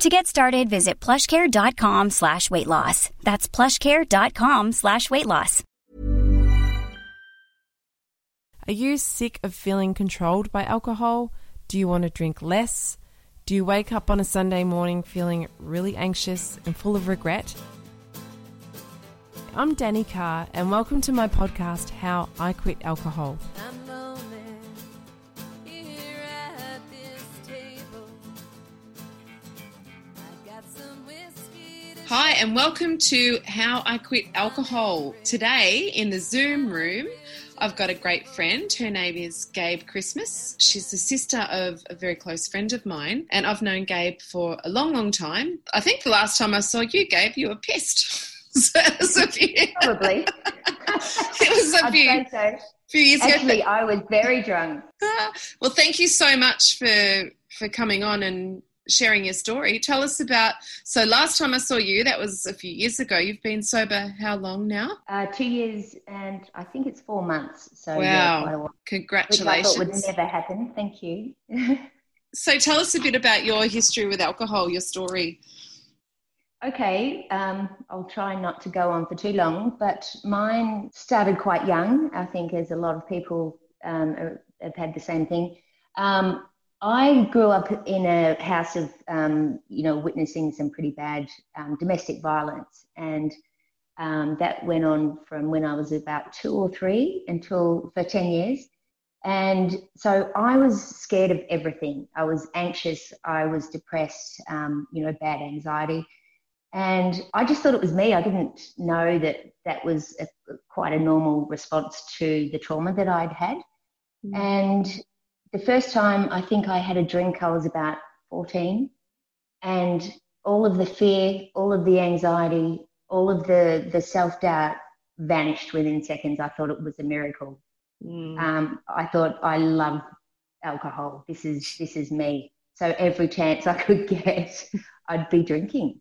To get started, visit plushcare.com slash weight loss. That's plushcare.com slash weight loss. Are you sick of feeling controlled by alcohol? Do you want to drink less? Do you wake up on a Sunday morning feeling really anxious and full of regret? I'm Danny Carr, and welcome to my podcast, How I Quit Alcohol. Hi, and welcome to How I Quit Alcohol. Today in the Zoom room, I've got a great friend. Her name is Gabe Christmas. She's the sister of a very close friend of mine, and I've known Gabe for a long, long time. I think the last time I saw you, Gabe, you were pissed. so it was a few, Probably. it was a few, so. few years ago. Actually, I was very drunk. well, thank you so much for for coming on and sharing your story. Tell us about. So last time I saw you, that was a few years ago. You've been sober how long now? Uh, two years and I think it's four months. So yeah, Wow! while. Which I Congratulations. thought would never happen. Thank you. So tell us a bit about your history with alcohol, your story. okay, um, I'll try not to go on for too long, but mine started quite young. I think, as a lot of people um, have had the same thing. Um, I grew up in a house of, um, you know, witnessing some pretty bad um, domestic violence, and um, that went on from when I was about two or three until for 10 years. And so I was scared of everything. I was anxious, I was depressed, um, you know, bad anxiety. And I just thought it was me. I didn't know that that was a, quite a normal response to the trauma that I'd had. And the first time I think I had a drink, I was about 14. And all of the fear, all of the anxiety, all of the, the self doubt vanished within seconds. I thought it was a miracle. Mm. Um, I thought I love alcohol. This is this is me. So every chance I could get, I'd be drinking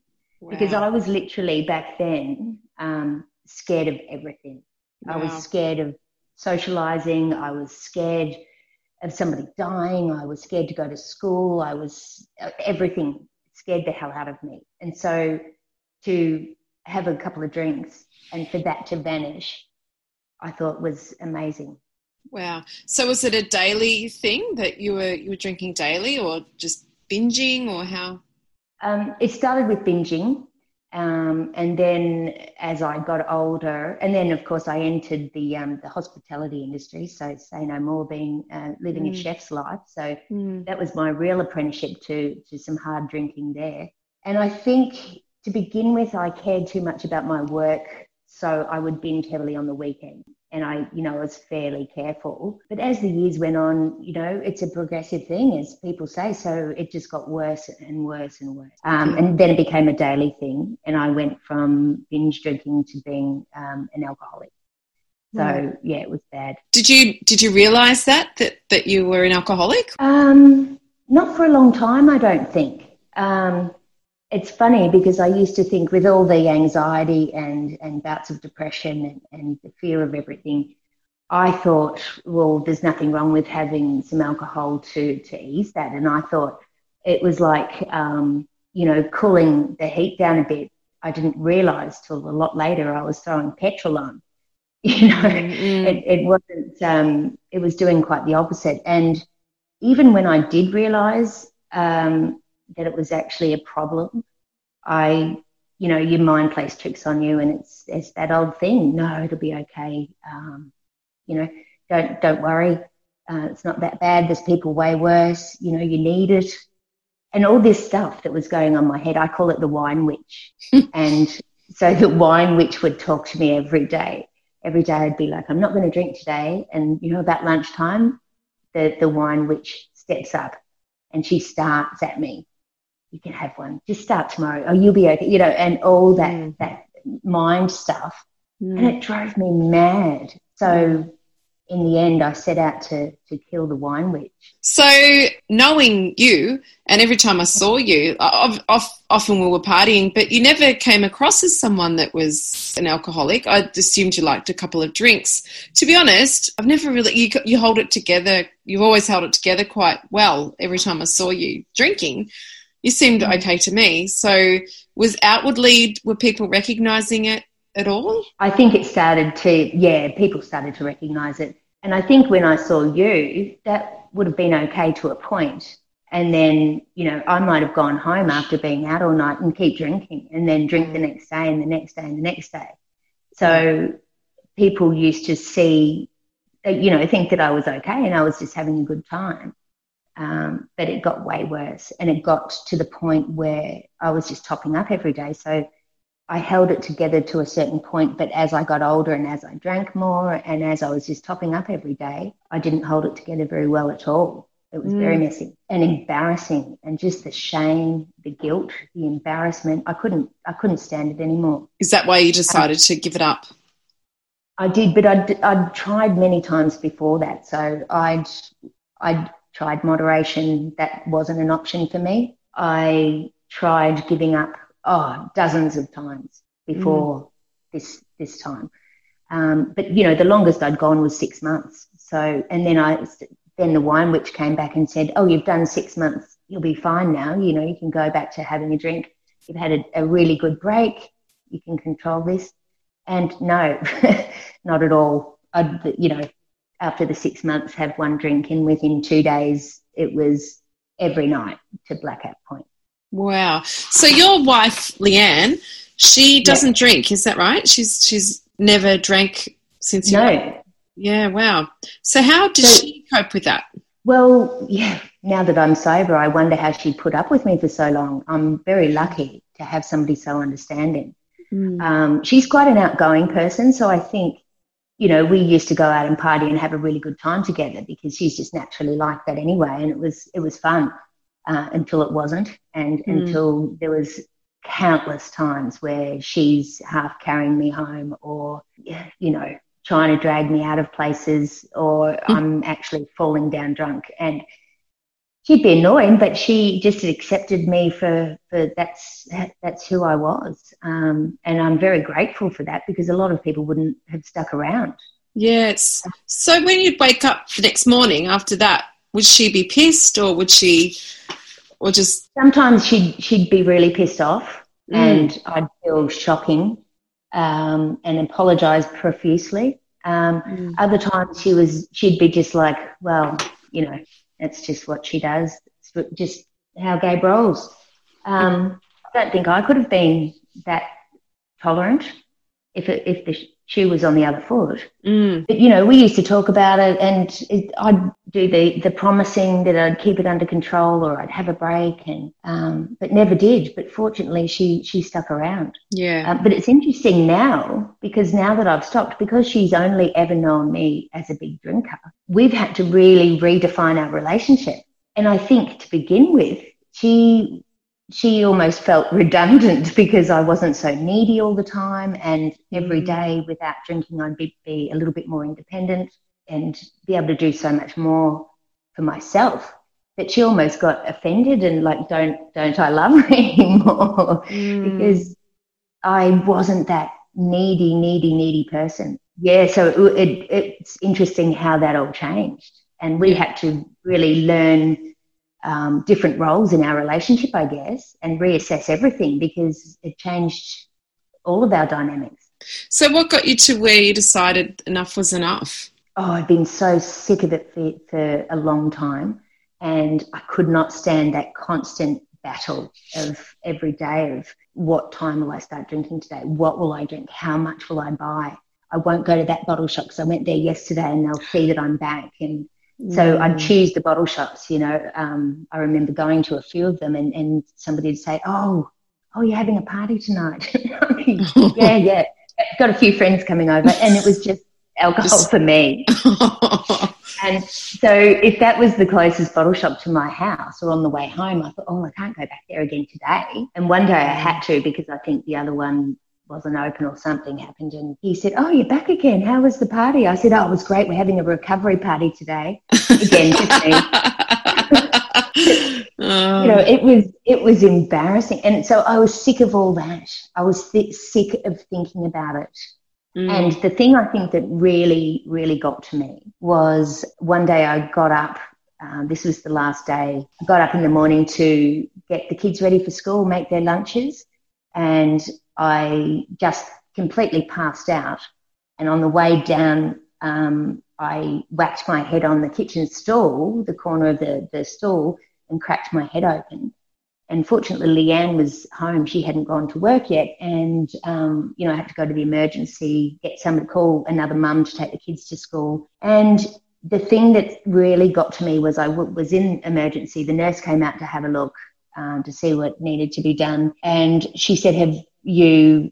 because I was literally back then um, scared of everything. I was scared of socializing. I was scared of somebody dying. I was scared to go to school. I was uh, everything scared the hell out of me. And so to have a couple of drinks and for that to vanish, I thought was amazing. Wow. So was it a daily thing that you were you were drinking daily, or just binging, or how? Um, it started with binging. Um, and then as I got older, and then of course I entered the um, the hospitality industry. So say no more, being uh, living a Mm. chef's life. So Mm. that was my real apprenticeship to to some hard drinking there. And I think to begin with, I cared too much about my work, so I would binge heavily on the weekend. And I, you know, was fairly careful. But as the years went on, you know, it's a progressive thing, as people say. So it just got worse and worse and worse. Um, and then it became a daily thing. And I went from binge drinking to being um, an alcoholic. So yeah, it was bad. Did you did you realize that that that you were an alcoholic? Um, not for a long time, I don't think. Um, it's funny because I used to think with all the anxiety and, and bouts of depression and, and the fear of everything, I thought, well, there's nothing wrong with having some alcohol to, to ease that. And I thought it was like, um, you know, cooling the heat down a bit. I didn't realize till a lot later I was throwing petrol on. You know, mm-hmm. it, it wasn't, um, it was doing quite the opposite. And even when I did realize um, that it was actually a problem, I, you know, your mind plays tricks on you and it's, it's that old thing. No, it'll be okay. Um, you know, don't, don't worry. Uh, it's not that bad. There's people way worse. You know, you need it and all this stuff that was going on my head. I call it the wine witch. and so the wine witch would talk to me every day. Every day I'd be like, I'm not going to drink today. And, you know, about lunchtime, the, the wine witch steps up and she starts at me. You can have one. Just start tomorrow. Oh, you'll be okay. You know, and all that, mm. that mind stuff. Mm. And it drove me mad. So in the end, I set out to, to kill the wine witch. So, knowing you, and every time I saw you, often we were partying, but you never came across as someone that was an alcoholic. I assumed you liked a couple of drinks. To be honest, I've never really, you, you hold it together, you've always held it together quite well every time I saw you drinking. You seemed mm. okay to me. So, was outwardly, were people recognizing it? at all? I think it started to, yeah, people started to recognize it. And I think when I saw you, that would have been okay to a point. And then, you know, I might have gone home after being out all night and keep drinking and then drink the next day and the next day and the next day. So people used to see, you know, think that I was okay and I was just having a good time. Um, but it got way worse and it got to the point where I was just topping up every day. So I held it together to a certain point, but as I got older and as I drank more and as I was just topping up every day, I didn't hold it together very well at all. It was mm. very messy and embarrassing and just the shame, the guilt, the embarrassment. I couldn't I couldn't stand it anymore. Is that why you decided um, to give it up? I did, but I'd, I'd tried many times before that. So I'd I'd tried moderation. That wasn't an option for me. I tried giving up oh, dozens of times before mm. this this time. Um, but you know, the longest I'd gone was six months. So, and then I then the wine witch came back and said, "Oh, you've done six months. You'll be fine now. You know, you can go back to having a drink. You've had a, a really good break. You can control this." And no, not at all. I'd, you know, after the six months, have one drink, and within two days, it was every night to blackout point. Wow. So your wife, Leanne, she doesn't yeah. drink, is that right? She's she's never drank since you No. Yeah, wow. So how did so, she cope with that? Well, yeah, now that I'm sober, I wonder how she put up with me for so long. I'm very lucky to have somebody so understanding. Mm. Um, she's quite an outgoing person, so I think, you know, we used to go out and party and have a really good time together because she's just naturally like that anyway, and it was it was fun uh, until it wasn't, and mm. until there was countless times where she's half carrying me home, or you know, trying to drag me out of places, or mm. I'm actually falling down drunk, and she'd be annoying, but she just accepted me for, for that's that's who I was, um, and I'm very grateful for that because a lot of people wouldn't have stuck around. Yes. So when you'd wake up the next morning after that, would she be pissed or would she or just sometimes she'd she'd be really pissed off mm. and I'd feel shocking um, and apologize profusely. Um, mm. Other times she was she'd be just like, well, you know, that's just what she does. It's just how Gabe rolls. Um, I don't think I could have been that tolerant if it, if the she was on the other foot. Mm. But you know, we used to talk about it, and it, I'd do the the promising that I'd keep it under control or I'd have a break, and um, but never did. But fortunately, she she stuck around. Yeah. Um, but it's interesting now because now that I've stopped, because she's only ever known me as a big drinker, we've had to really redefine our relationship. And I think to begin with, she she almost felt redundant because I wasn't so needy all the time. And every mm. without drinking, I'd be, be a little bit more independent and be able to do so much more for myself. that she almost got offended and like, don't, don't I love her anymore? Mm. because I wasn't that needy, needy, needy person. Yeah, so it, it, it's interesting how that all changed. And we had to really learn um, different roles in our relationship, I guess, and reassess everything because it changed all of our dynamics. So, what got you to where you decided enough was enough? Oh, I'd been so sick of it for, for a long time, and I could not stand that constant battle of every day of what time will I start drinking today? What will I drink? How much will I buy? I won't go to that bottle shop because I went there yesterday and they'll see that I'm back. And so mm. I'd choose the bottle shops, you know. Um, I remember going to a few of them and, and somebody would say, Oh, oh, you're having a party tonight. yeah, yeah. Got a few friends coming over and it was just alcohol for me. and so if that was the closest bottle shop to my house or on the way home, I thought, oh, I can't go back there again today. And one day I had to because I think the other one wasn't open or something happened. And he said, oh, you're back again. How was the party? I said, oh, it was great. We're having a recovery party today. Again, just me. you know, it was it was embarrassing, and so I was sick of all that. I was th- sick of thinking about it. Mm. And the thing I think that really, really got to me was one day I got up. Uh, this was the last day. I got up in the morning to get the kids ready for school, make their lunches, and I just completely passed out. And on the way down, um, I whacked my head on the kitchen stool, the corner of the, the stool, and cracked my head open. And fortunately leanne was home. She hadn't gone to work yet. And um, you know i had to go to the emergency get someone to call another mum to take the kids to school. And the thing that really got to me was I w- was in emergency. The nurse came out to have a look um, to see what needed to be done. And she said have you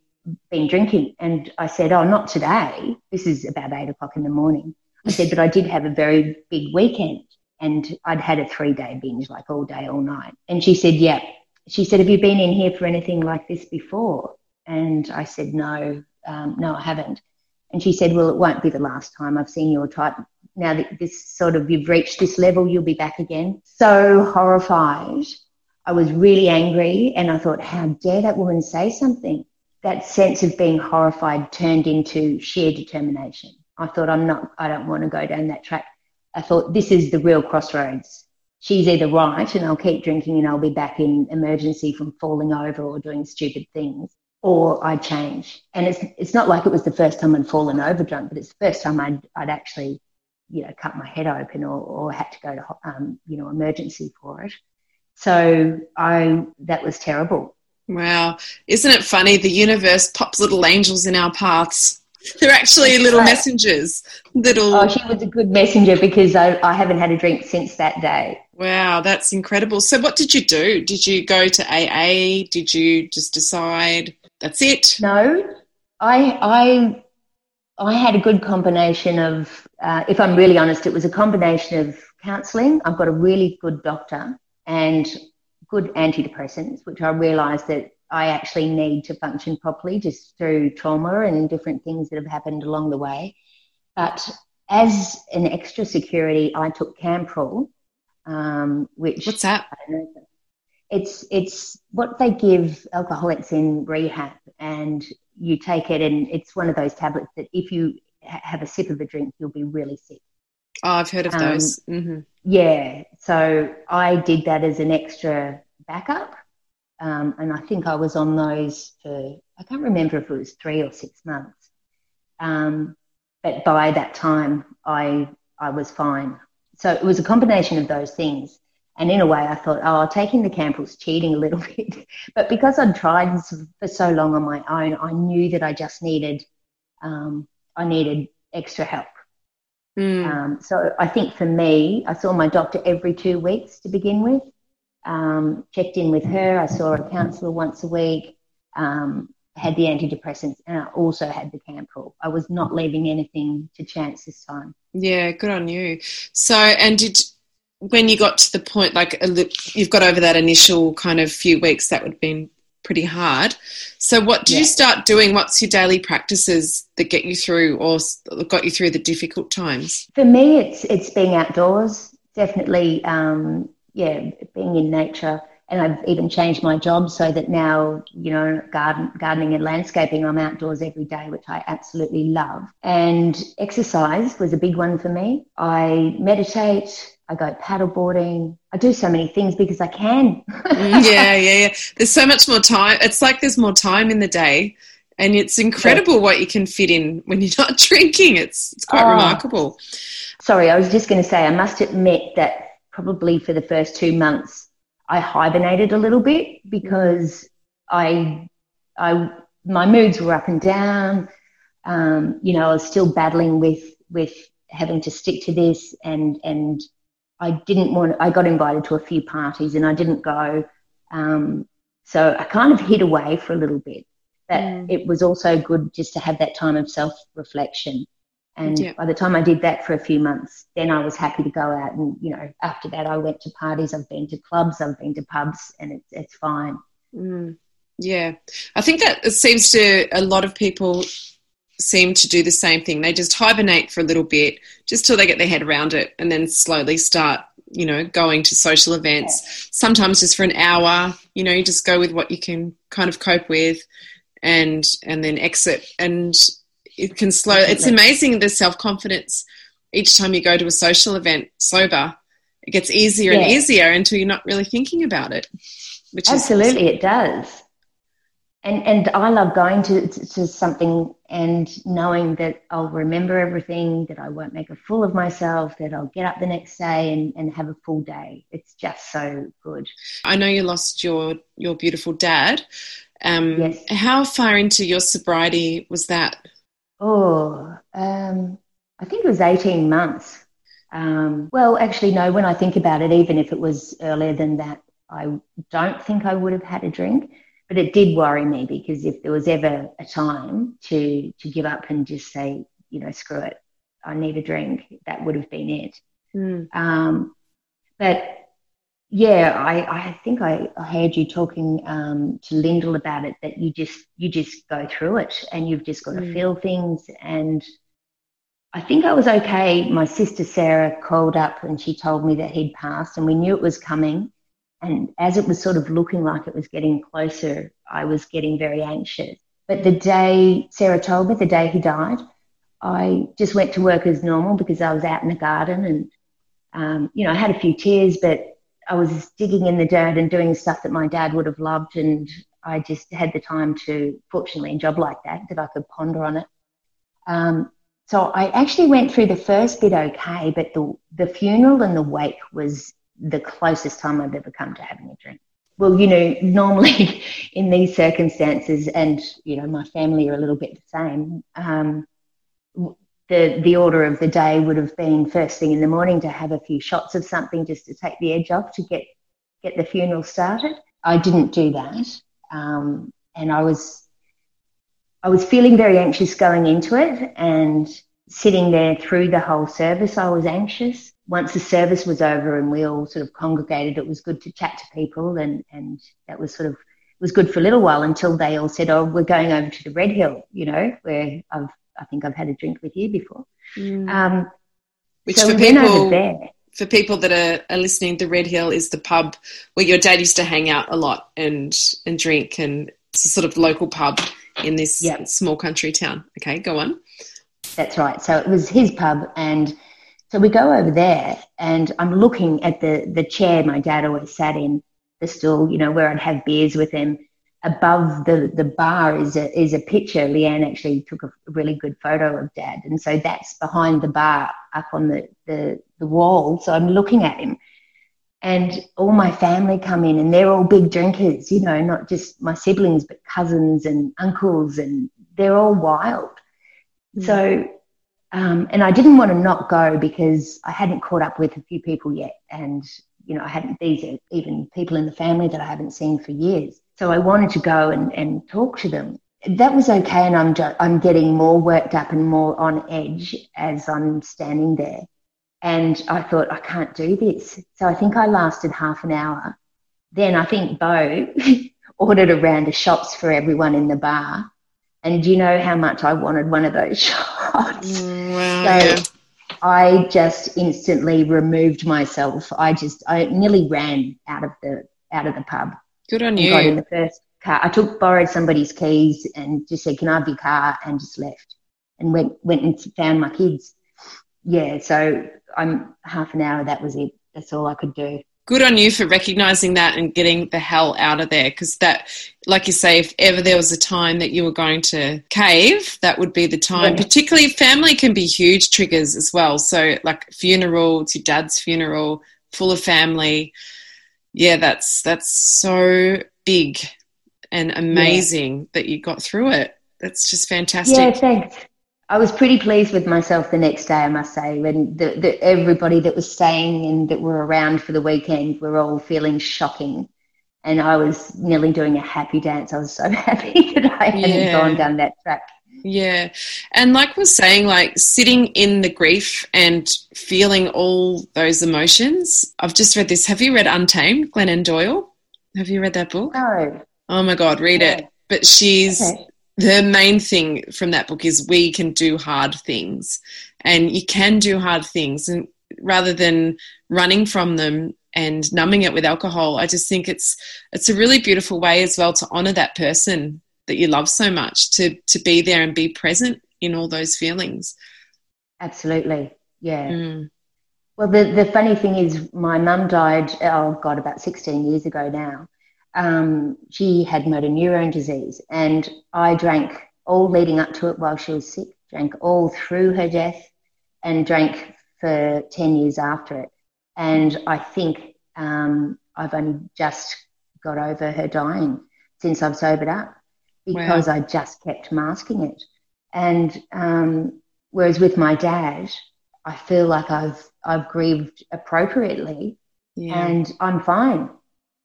been drinking and i said oh not today this is about eight o'clock in the morning i said but i did have a very big weekend and I'd had a three day binge, like all day, all night. And she said, Yeah. She said, Have you been in here for anything like this before? And I said, No, um, no, I haven't. And she said, Well, it won't be the last time I've seen your type. Now that this sort of, you've reached this level, you'll be back again. So horrified. I was really angry and I thought, How dare that woman say something? That sense of being horrified turned into sheer determination. I thought, I'm not, I don't want to go down that track. I thought this is the real crossroads. She's either right and I'll keep drinking and I'll be back in emergency from falling over or doing stupid things, or I change. And it's it's not like it was the first time I'd fallen over drunk, but it's the first time I'd I'd actually, you know, cut my head open or, or had to go to um, you know emergency for it. So I that was terrible. Wow, isn't it funny? The universe pops little angels in our paths they're actually little right. messengers. Little. Oh, she was a good messenger because I, I haven't had a drink since that day. Wow, that's incredible. So, what did you do? Did you go to AA? Did you just decide that's it? No, I I I had a good combination of. Uh, if I'm really honest, it was a combination of counselling. I've got a really good doctor and good antidepressants, which I realised that I actually need to function properly just through trauma and different things that have happened along the way. But as an extra security, I took Campral, um, which what's that? It's it's what they give alcoholics in rehab, and you take it, and it's one of those tablets that if you have a sip of a drink, you'll be really sick. Oh, I've heard of those. Um, mm-hmm. Yeah, so I did that as an extra backup. Um, and I think I was on those for, I can't remember if it was three or six months. Um, but by that time, I, I was fine. So it was a combination of those things. And in a way, I thought, oh, taking the camp was cheating a little bit. but because I'd tried for so long on my own, I knew that I just needed, um, I needed extra help. Mm. Um, so I think for me, I saw my doctor every two weeks to begin with um, checked in with her. I saw a counsellor once a week, um, had the antidepressants, and I also had the Campral. I was not leaving anything to chance this time. Yeah, good on you. So, and did when you got to the point, like you've got over that initial kind of few weeks, that would have been pretty hard. So, what do yeah. you start doing? What's your daily practices that get you through or got you through the difficult times? For me, it's it's being outdoors. Definitely um, yeah, being in nature. And I've even changed my job so that now, you know, garden, gardening and landscaping, I'm outdoors every day, which I absolutely love. And exercise was a big one for me. I meditate, I go paddleboarding. I do so many things because I can. Mm, yeah, yeah, yeah. There's so much more time. It's like there's more time in the day, and it's incredible yeah. what you can fit in when you're not drinking. It's it's quite oh. remarkable. Sorry, I was just going to say I must admit that probably for the first two months I hibernated a little bit because I I my moods were up and down. Um, you know, I was still battling with with having to stick to this and and I didn't want, I got invited to a few parties and I didn't go. Um, so I kind of hid away for a little bit. But mm. it was also good just to have that time of self reflection. And by the time I did that for a few months, then I was happy to go out. And, you know, after that, I went to parties, I've been to clubs, I've been to pubs, and it's, it's fine. Mm. Yeah. I think that it seems to a lot of people seem to do the same thing. They just hibernate for a little bit just till they get their head around it and then slowly start, you know, going to social events. Sometimes just for an hour, you know, you just go with what you can kind of cope with and and then exit and it can slow it's amazing the self-confidence each time you go to a social event sober it gets easier yeah. and easier until you're not really thinking about it which absolutely awesome. it does and and I love going to, to something and knowing that I'll remember everything, that I won't make a fool of myself, that I'll get up the next day and, and have a full day. It's just so good. I know you lost your your beautiful dad. Um, yes. How far into your sobriety was that? Oh, um, I think it was eighteen months. Um, well, actually, no. When I think about it, even if it was earlier than that, I don't think I would have had a drink but it did worry me because if there was ever a time to to give up and just say, you know, screw it, I need a drink, that would have been it. Mm. Um, but yeah, I, I think I, I heard you talking um, to Lyndall about it that you just you just go through it and you've just got mm. to feel things and I think I was okay. My sister Sarah called up and she told me that he'd passed and we knew it was coming and as it was sort of looking like it was getting closer, I was getting very anxious. But the day Sarah told me, the day he died, I just went to work as normal because I was out in the garden and, um, you know, I had a few tears, but I was digging in the dirt and doing stuff that my dad would have loved. And I just had the time to, fortunately, a job like that, that I could ponder on it. Um, so I actually went through the first bit okay, but the, the funeral and the wake was the closest time I've ever come to having a drink. Well, you know, normally in these circumstances, and you know, my family are a little bit the same. Um, the the order of the day would have been first thing in the morning to have a few shots of something just to take the edge off to get get the funeral started. I didn't do that, um, and I was I was feeling very anxious going into it, and sitting there through the whole service, I was anxious once the service was over and we all sort of congregated, it was good to chat to people, and and that was sort of it was good for a little while until they all said, "Oh, we're going over to the Red Hill," you know, where I've I think I've had a drink with you before. Mm. Um, Which so for we people for people that are, are listening, the Red Hill is the pub where your dad used to hang out a lot and and drink, and it's a sort of local pub in this yep. small country town. Okay, go on. That's right. So it was his pub, and so we go over there, and I'm looking at the the chair my dad always sat in, the stool, you know, where I'd have beers with him. Above the the bar is a is a picture. Leanne actually took a really good photo of dad, and so that's behind the bar up on the the, the wall. So I'm looking at him, and all my family come in, and they're all big drinkers. You know, not just my siblings, but cousins and uncles, and they're all wild. Mm. So um, and I didn't want to not go because I hadn't caught up with a few people yet. And, you know, I hadn't, these are even people in the family that I haven't seen for years. So I wanted to go and, and talk to them. That was okay. And I'm, ju- I'm getting more worked up and more on edge as I'm standing there. And I thought, I can't do this. So I think I lasted half an hour. Then I think Bo ordered a round of shots for everyone in the bar. And do you know how much I wanted one of those shots? Mm, so, yeah. I just instantly removed myself. I just I nearly ran out of the out of the pub. Good on you. Got in the first car. I took borrowed somebody's keys and just said, "Can I have your car?" and just left and went went and found my kids. Yeah, so I'm half an hour. That was it. That's all I could do. Good on you for recognizing that and getting the hell out of there. Because that, like you say, if ever there was a time that you were going to cave, that would be the time. Yeah. Particularly, family can be huge triggers as well. So, like funeral, it's your dad's funeral, full of family. Yeah, that's that's so big and amazing that you got through it. That's just fantastic. Yeah, thanks. I was pretty pleased with myself the next day, I must say, when the, the, everybody that was staying and that were around for the weekend were all feeling shocking. And I was nearly doing a happy dance. I was so happy that I hadn't Yeah. gone down that track. Yeah. And like we're saying, like sitting in the grief and feeling all those emotions. I've just read this. Have you read Untamed, Glennon Doyle? Have you read that book? No. Oh my God, read it. But she's Okay. The main thing from that book is we can do hard things and you can do hard things and rather than running from them and numbing it with alcohol i just think it's it's a really beautiful way as well to honor that person that you love so much to to be there and be present in all those feelings Absolutely. Yeah. Mm. Well, the, the funny thing is, my mum died, oh God, about 16 years ago now. Um, she had motor neurone disease, and I drank all leading up to it while she was sick, drank all through her death, and drank for 10 years after it. And I think um, I've only just got over her dying since I've sobered up because I just kept masking it. And um, whereas with my dad, I feel like I've I've grieved appropriately yeah and I'm fine.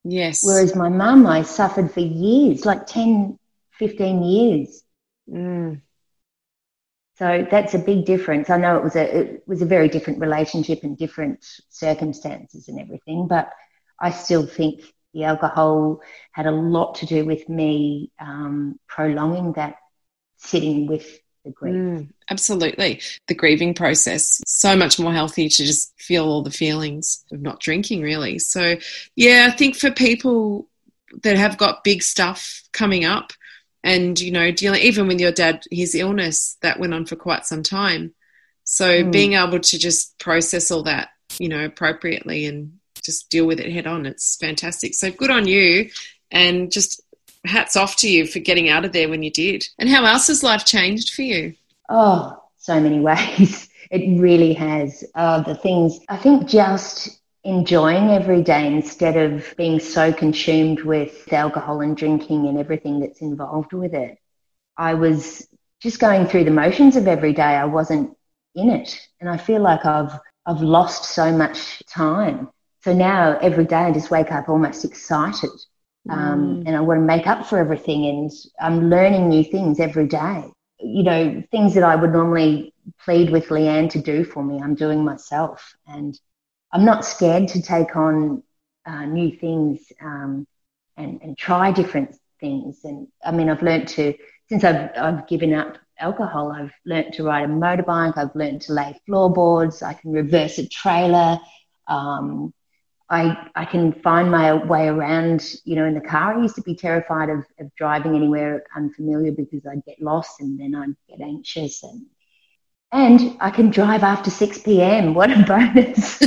Yes Whereas my mum, I suffered for years, like 10, 15 years. Mm. So that's a big difference. I know it was a it was a very different relationship and different circumstances and everything, but I still think the alcohol had a lot to do with me um, prolonging that sitting with the grief. Mm, absolutely. The grieving process, so much more healthy to just feel all the feelings of not drinking, really. So, yeah, I think for people that have got big stuff coming up and, you know, dealing, even with your dad, his illness that went on for quite some time. So, Mm. being able to just process all that, you know, appropriately and just deal with it head on, it's fantastic. So, good on you. And just hats off to you for getting out of there when you did. And how else has life changed for you? Oh, so many ways. It really has. Uh, the things, I think just enjoying every day instead of being so consumed with alcohol and drinking and everything that's involved with it. I was just going through the motions of every day. I wasn't in it. And I feel like I've, I've lost so much time. So now every day I just wake up almost excited. Um, and I want to make up for everything. And I'm learning new things every day. You know, things that I would normally plead with Leanne to do for me, I'm doing myself. And I'm not scared to take on uh, new things um, and, and try different things. And I mean, I've learned to, since I've, I've given up alcohol, I've learned to ride a motorbike, I've learned to lay floorboards, I can reverse a trailer. Um, I, I can find my way around, you know, in the car. I used to be terrified of, of driving anywhere unfamiliar because I'd get lost and then I'd get anxious and and I can drive after 6 p.m. What a bonus.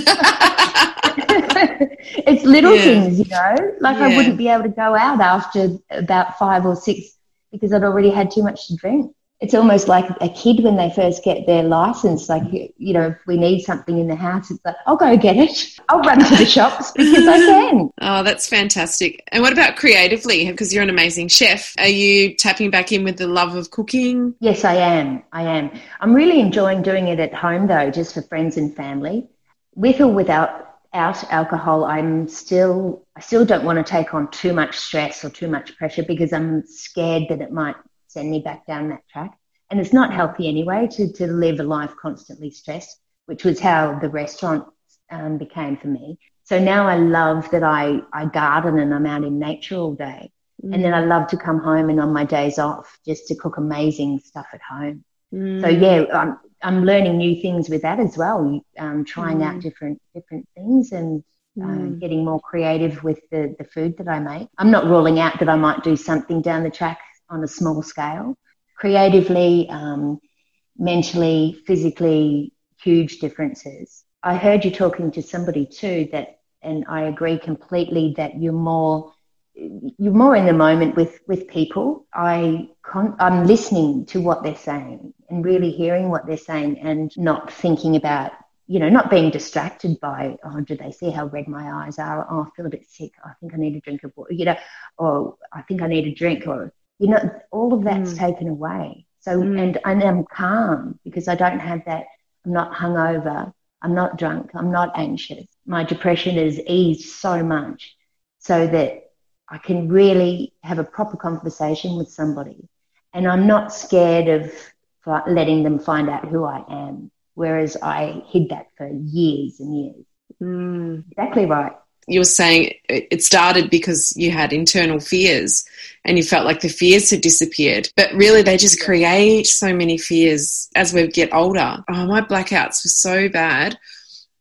it's little Yeah. things, you know, like I wouldn't be able to go out after about five or six because I'd already had too much to drink. It's almost like a kid when they first get their license. Like, you know, if we need something in the house, it's like, I'll go get it. I'll run to the shops because I can. Oh, that's fantastic. And what about creatively? Because you're an amazing chef. Are you tapping back in with the love of cooking? Yes, I am. I am. I'm really enjoying doing it at home though, just for friends and family. With or without out alcohol, I'm still I still don't want to take on too much stress or too much pressure because I'm scared that it might send me back down that track. And it's not healthy anyway to, to live a life constantly stressed, which was how the restaurant um, became for me. So now I love that I, I garden and I'm out in nature all day. And then I love to come home and on my days off just to cook amazing stuff at home. Mm. So yeah, um, I'm learning new things with that as well. Um, trying out Mm. different different things and uh, Mm. getting more creative with the the food that I make. I'm not ruling out that I might do something down the track on a small scale. Creatively, um, mentally, physically, huge differences. I heard you talking to somebody too that, and I agree completely that you're more you're more in the moment with with people. I con- I'm listening to what they're saying and really hearing what they're saying and not thinking about you know not being distracted by oh do they see how red my eyes are oh I feel a bit sick I think I need a drink of water you know or I think I need a drink or you know all of that's Mm. taken away so Mm. and and I'm calm because I don't have that I'm not hungover I'm not drunk I'm not anxious my depression is eased so much so that I can really have a proper conversation with somebody. And I'm not scared of letting them find out who I am, whereas I hid that for years and years. Mm. Exactly right. You were saying it started because you had internal fears and you felt like the fears had disappeared. But really, they just create so many fears as we get older. Oh, my blackouts were so bad.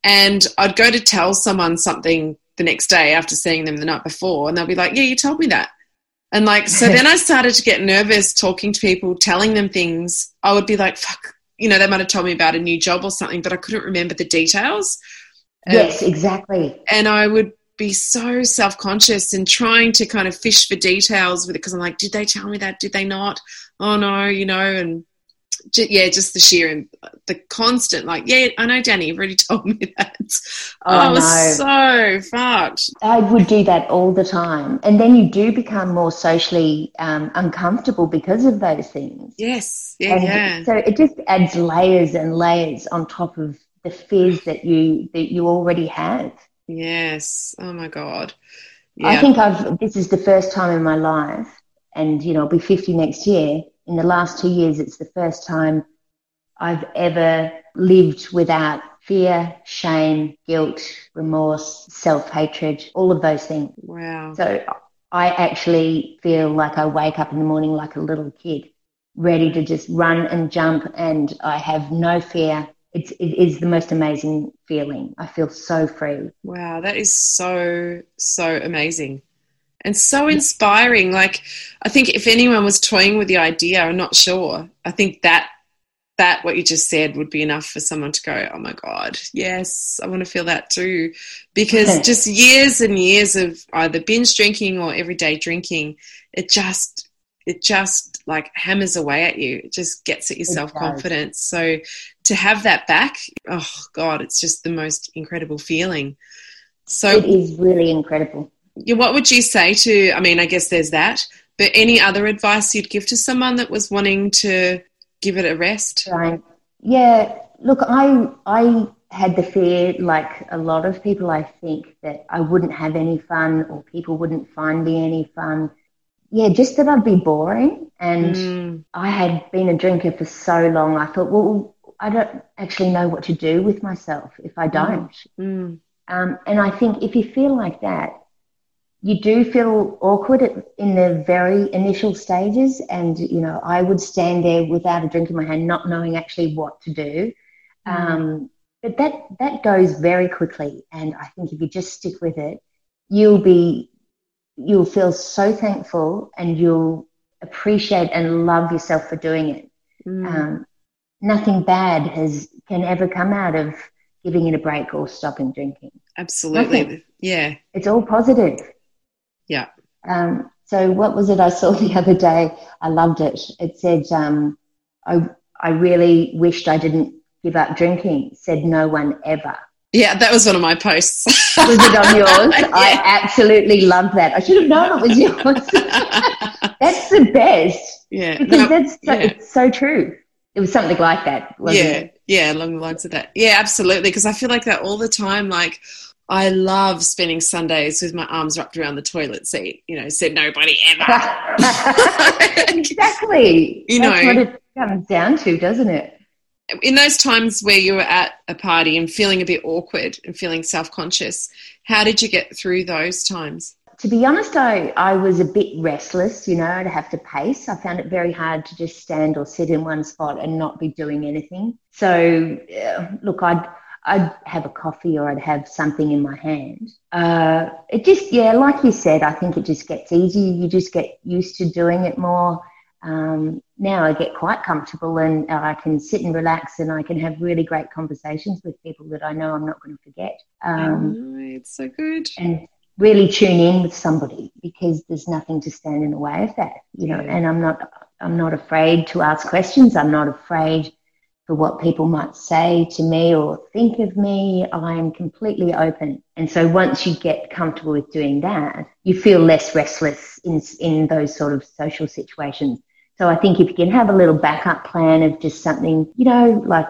And I'd go to tell someone something the next day after seeing them the night before, and they'll be like, Yeah, you told me that. And like, so then I started to get nervous talking to people, telling them things. I would be like, Fuck, you know, they might have told me about a new job or something, but I couldn't remember the details. And- yes, exactly. and I would be so self conscious and trying to kind of fish for details with it because I'm like, did they tell me that? Did they not? Oh no, you know, and yeah, just the sheer and the constant, like, yeah, I know, Danny, you've already told me that. Oh, Oh, I was so fucked. I would do that all the time. And then you do become more socially um, uncomfortable because of those things. Yes, yeah, And yeah, So it just adds layers and layers on top of the fears that you that you already have. Yes. Oh my god. I think I've this is the first time in my life, and you know, I'll be 50 next year. In the last two years, it's the first time I've ever lived without fear, shame, guilt, remorse, self hatred, all of those things. wow. So I actually feel like I wake up in the morning like a little kid, ready to just run and jump, and I have no fear. It's, it is the most amazing feeling. I feel so free. Wow, that is so, so amazing and so inspiring. Like, I think if anyone was toying with the idea, I'm not sure. I think that that what you just said would be enough for someone to go, "Oh my god, yes, I want to feel that too," because just years and years of either binge drinking or everyday drinking, it just it just like hammers away at you. It just gets at your self confidence. So to have that back, oh god, it's just the most incredible feeling. So It is really incredible. yeah, what would you say to? I mean, I guess there's that, but any other advice you'd give to someone that was wanting to give it a rest? Right. Yeah. Look, I I had the fear, like a lot of people, I think, that I wouldn't have any fun or people wouldn't find me any fun. Yeah, just that I'd be boring. And Mm, I had been a drinker for so long. I thought, well, I don't actually know what to do with myself if I don't. mm, Um, and I think if you feel like that, you do feel awkward at, in the very initial stages. And, you know, I would stand there without a drink in my hand, not knowing actually what to do. Um, but that, that goes very quickly. And I think if you just stick with it, you'll be, you'll feel so thankful and you'll appreciate and love yourself for doing it. mm. Um, nothing bad has, can ever come out of giving it a break or stopping drinking Absolutely. nothing. Yeah. it's all positive. Yeah. Um, so what was it I saw the other day? I loved it. It said, um, I, I really wished I didn't give up drinking, said no one ever. Yeah, that was one of my posts. Was it on yours? I absolutely love that. I should have known it was yours. that's the best yeah. because No, that's so, yeah. it's so true. It was something like that, yeah, it? yeah, along the lines of that. Yeah, absolutely. Because I feel like that all the time. Like, I love spending Sundays with my arms wrapped around the toilet seat. You know, said nobody ever. exactly. You That's know. what it comes down to, doesn't it? In those times where you were at a party and feeling a bit awkward and feeling self conscious, how did you get through those times? to be honest, I, I was a bit restless, you know, I'd have to pace. I found it very hard to just stand or sit in one spot and not be doing anything. So, uh, look, I'd, I'd have a coffee or I'd have something in my hand. Uh, it just, yeah, like you said, I think it just gets easier. You just get used to doing it more. Um, now I get quite comfortable and I can sit and relax and I can have really great conversations with people that I know I'm not going to forget. Um, oh, it's so good. And really tune in with somebody because there's nothing to stand in the way of that, you know. Yeah. And I'm not I'm not afraid to ask questions. I'm not afraid for what people might say to me or think of me. I am completely open. And so once you get comfortable with doing that, you feel less restless in in those sort of social situations. So I think if you can have a little backup plan of just something, you know, like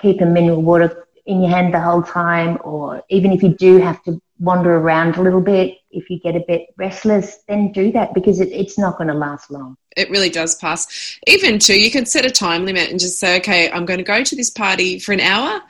keep a mineral water in your hand the whole time, or even if you do have to wander around a little bit, if you get a bit restless, then do that because it, it's not going to last long. It really does pass. Even too, you can set a time limit and just say, okay, I'm going to go to this party for an hour.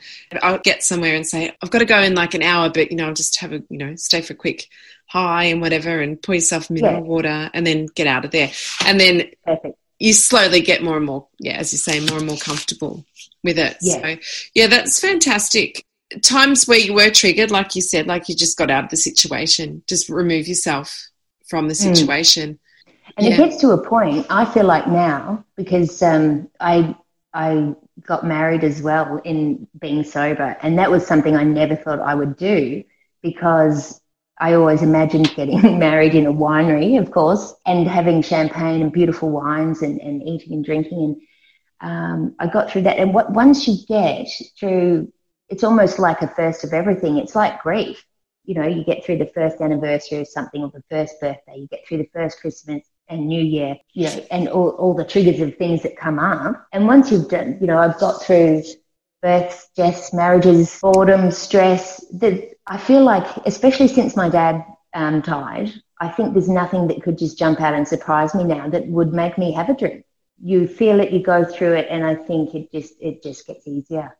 I'll get somewhere and say, I've got to go in like an hour, but you know, I'll just have a, you know, stay for a quick hi and whatever and pour yourself mineral yeah. water and then get out of there. And then Perfect. You slowly get more and more, yeah, as you say, more and more comfortable with it. Yeah. So, yeah, that's fantastic. Times where you were triggered, like you said, like you just got out of the situation, just remove yourself from the situation. Mm. And yeah. it gets to a point, I feel like now, because um, I, I got married as well in being sober, and that was something I never thought I would do because I always imagined getting married in a winery, of course, and having champagne and beautiful wines and, and eating and drinking. And um, I got through that. And what once you get through, it's almost like a first of everything. It's like grief. You know, you get through the first anniversary of something or the first birthday, you get through the first Christmas and New Year, you know, and all, all the triggers of things that come up. And once you've done, you know, I've got through births, deaths, marriages, boredom, stress. The, I feel like, especially since my dad um, died, I think there's nothing that could just jump out and surprise me now that would make me have a drink you feel it, you go through it, and I think it just it just gets easier.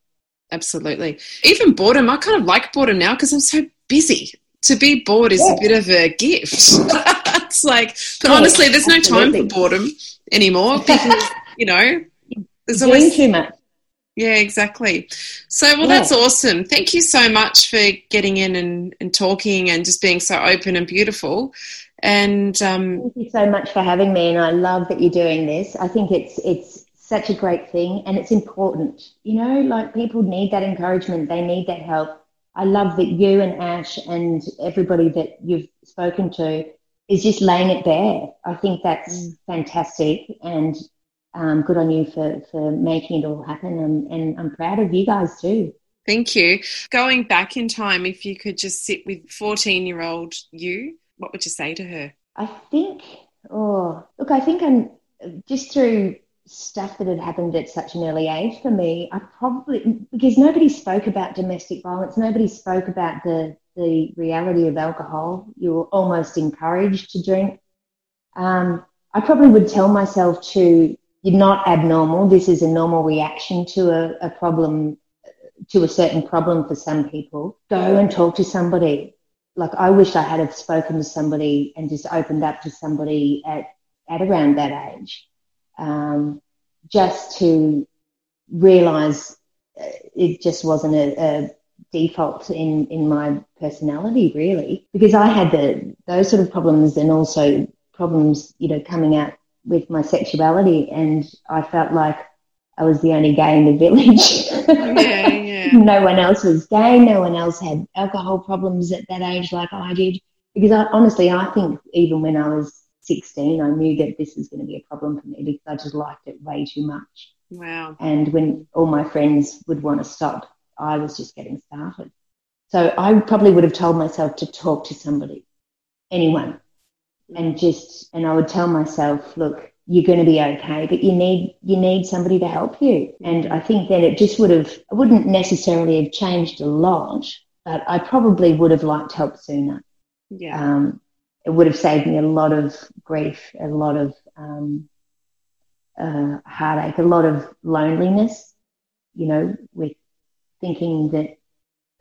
Absolutely. Even boredom, I kind of like boredom now because I'm so busy. To be bored is yeah. a bit of a gift. it's like, but yeah, honestly, there's no time for boredom anymore because you know there's Doing too much. Yeah, exactly. So, well, yeah. that's awesome. Thank you so much for getting in and, and talking and just being so open and beautiful. And um, thank you so much for having me, and I love that you're doing this. I think it's it's such a great thing, and it's important. You know, like people need that encouragement, they need that help. I love that you and Ash and everybody that you've spoken to is just laying it bare. I think that's mm. fantastic, and um, good on you for for making it all happen. And, and I'm proud of you guys too. Thank you. Going back in time, if you could just sit with 14 year old you what would you say to her? I think, oh, look, I think I'm just through stuff that had happened at such an early age for me, I probably, because nobody spoke about domestic violence, nobody spoke about the, the reality of alcohol. You were almost encouraged to drink. Um, I probably would tell myself to, not abnormal. This is a normal reaction to a, a problem, to a certain problem for some people. Go and talk to somebody like I wish I had have spoken to somebody and just opened up to somebody at, at around that age, um, just to realize uh, it just wasn't a, a, default in, in my personality really, because I had the, those sort of problems and also problems, you know, coming out with my sexuality. And I felt like I was the only gay in the village. yeah, yeah. no one else was gay. No one else had alcohol problems at that age like I did. Because I, honestly, I think even when I was 16, I knew that this was going to be a problem for me because I just liked it way too much. Wow. And when all my friends would want to stop, I was just getting started. So I probably would have told myself to talk to somebody, anyone, and just, and I would tell myself, look, you're going to be okay, but you need you need somebody to help you. And I think that it just would have it wouldn't necessarily have changed a lot, but I probably would have liked help sooner. Yeah. Um, it would have saved me a lot of grief, a lot of um, uh, heartache, a lot of loneliness. You know, with thinking that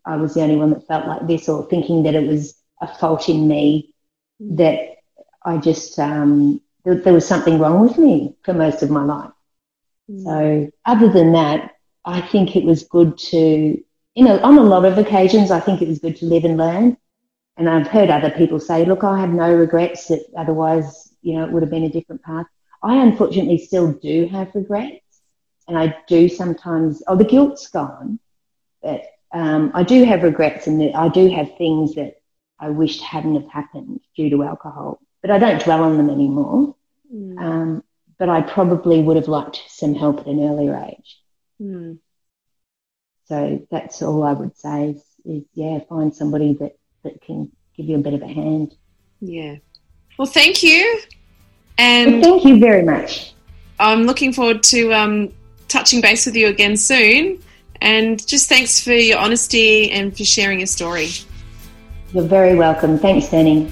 I was the only one that felt like this, or thinking that it was a fault in me that I just, um, there, there was something wrong with me for most of my life. Mm. So, other than that, I think it was good to, you know, on a lot of occasions, I think it was good to live and learn. And I've heard other people say, look, I have no regrets that otherwise, you know, it would have been a different path. I unfortunately still do have regrets. And I do sometimes, oh, the guilt's gone, but um, I do have regrets and I do have things that I wished hadn't have happened due to alcohol, but I don't dwell on them anymore. Mm. Um, but I probably would have liked some help at an earlier age. Mm. So that's all I would say is, is, yeah, find somebody that, that can give you a bit of a hand. Yeah. Well, thank you. And well, thank you very much. I'm looking forward to um, touching base with you again soon. And just thanks for your honesty and for sharing your story. You're very welcome. Thanks, Danny.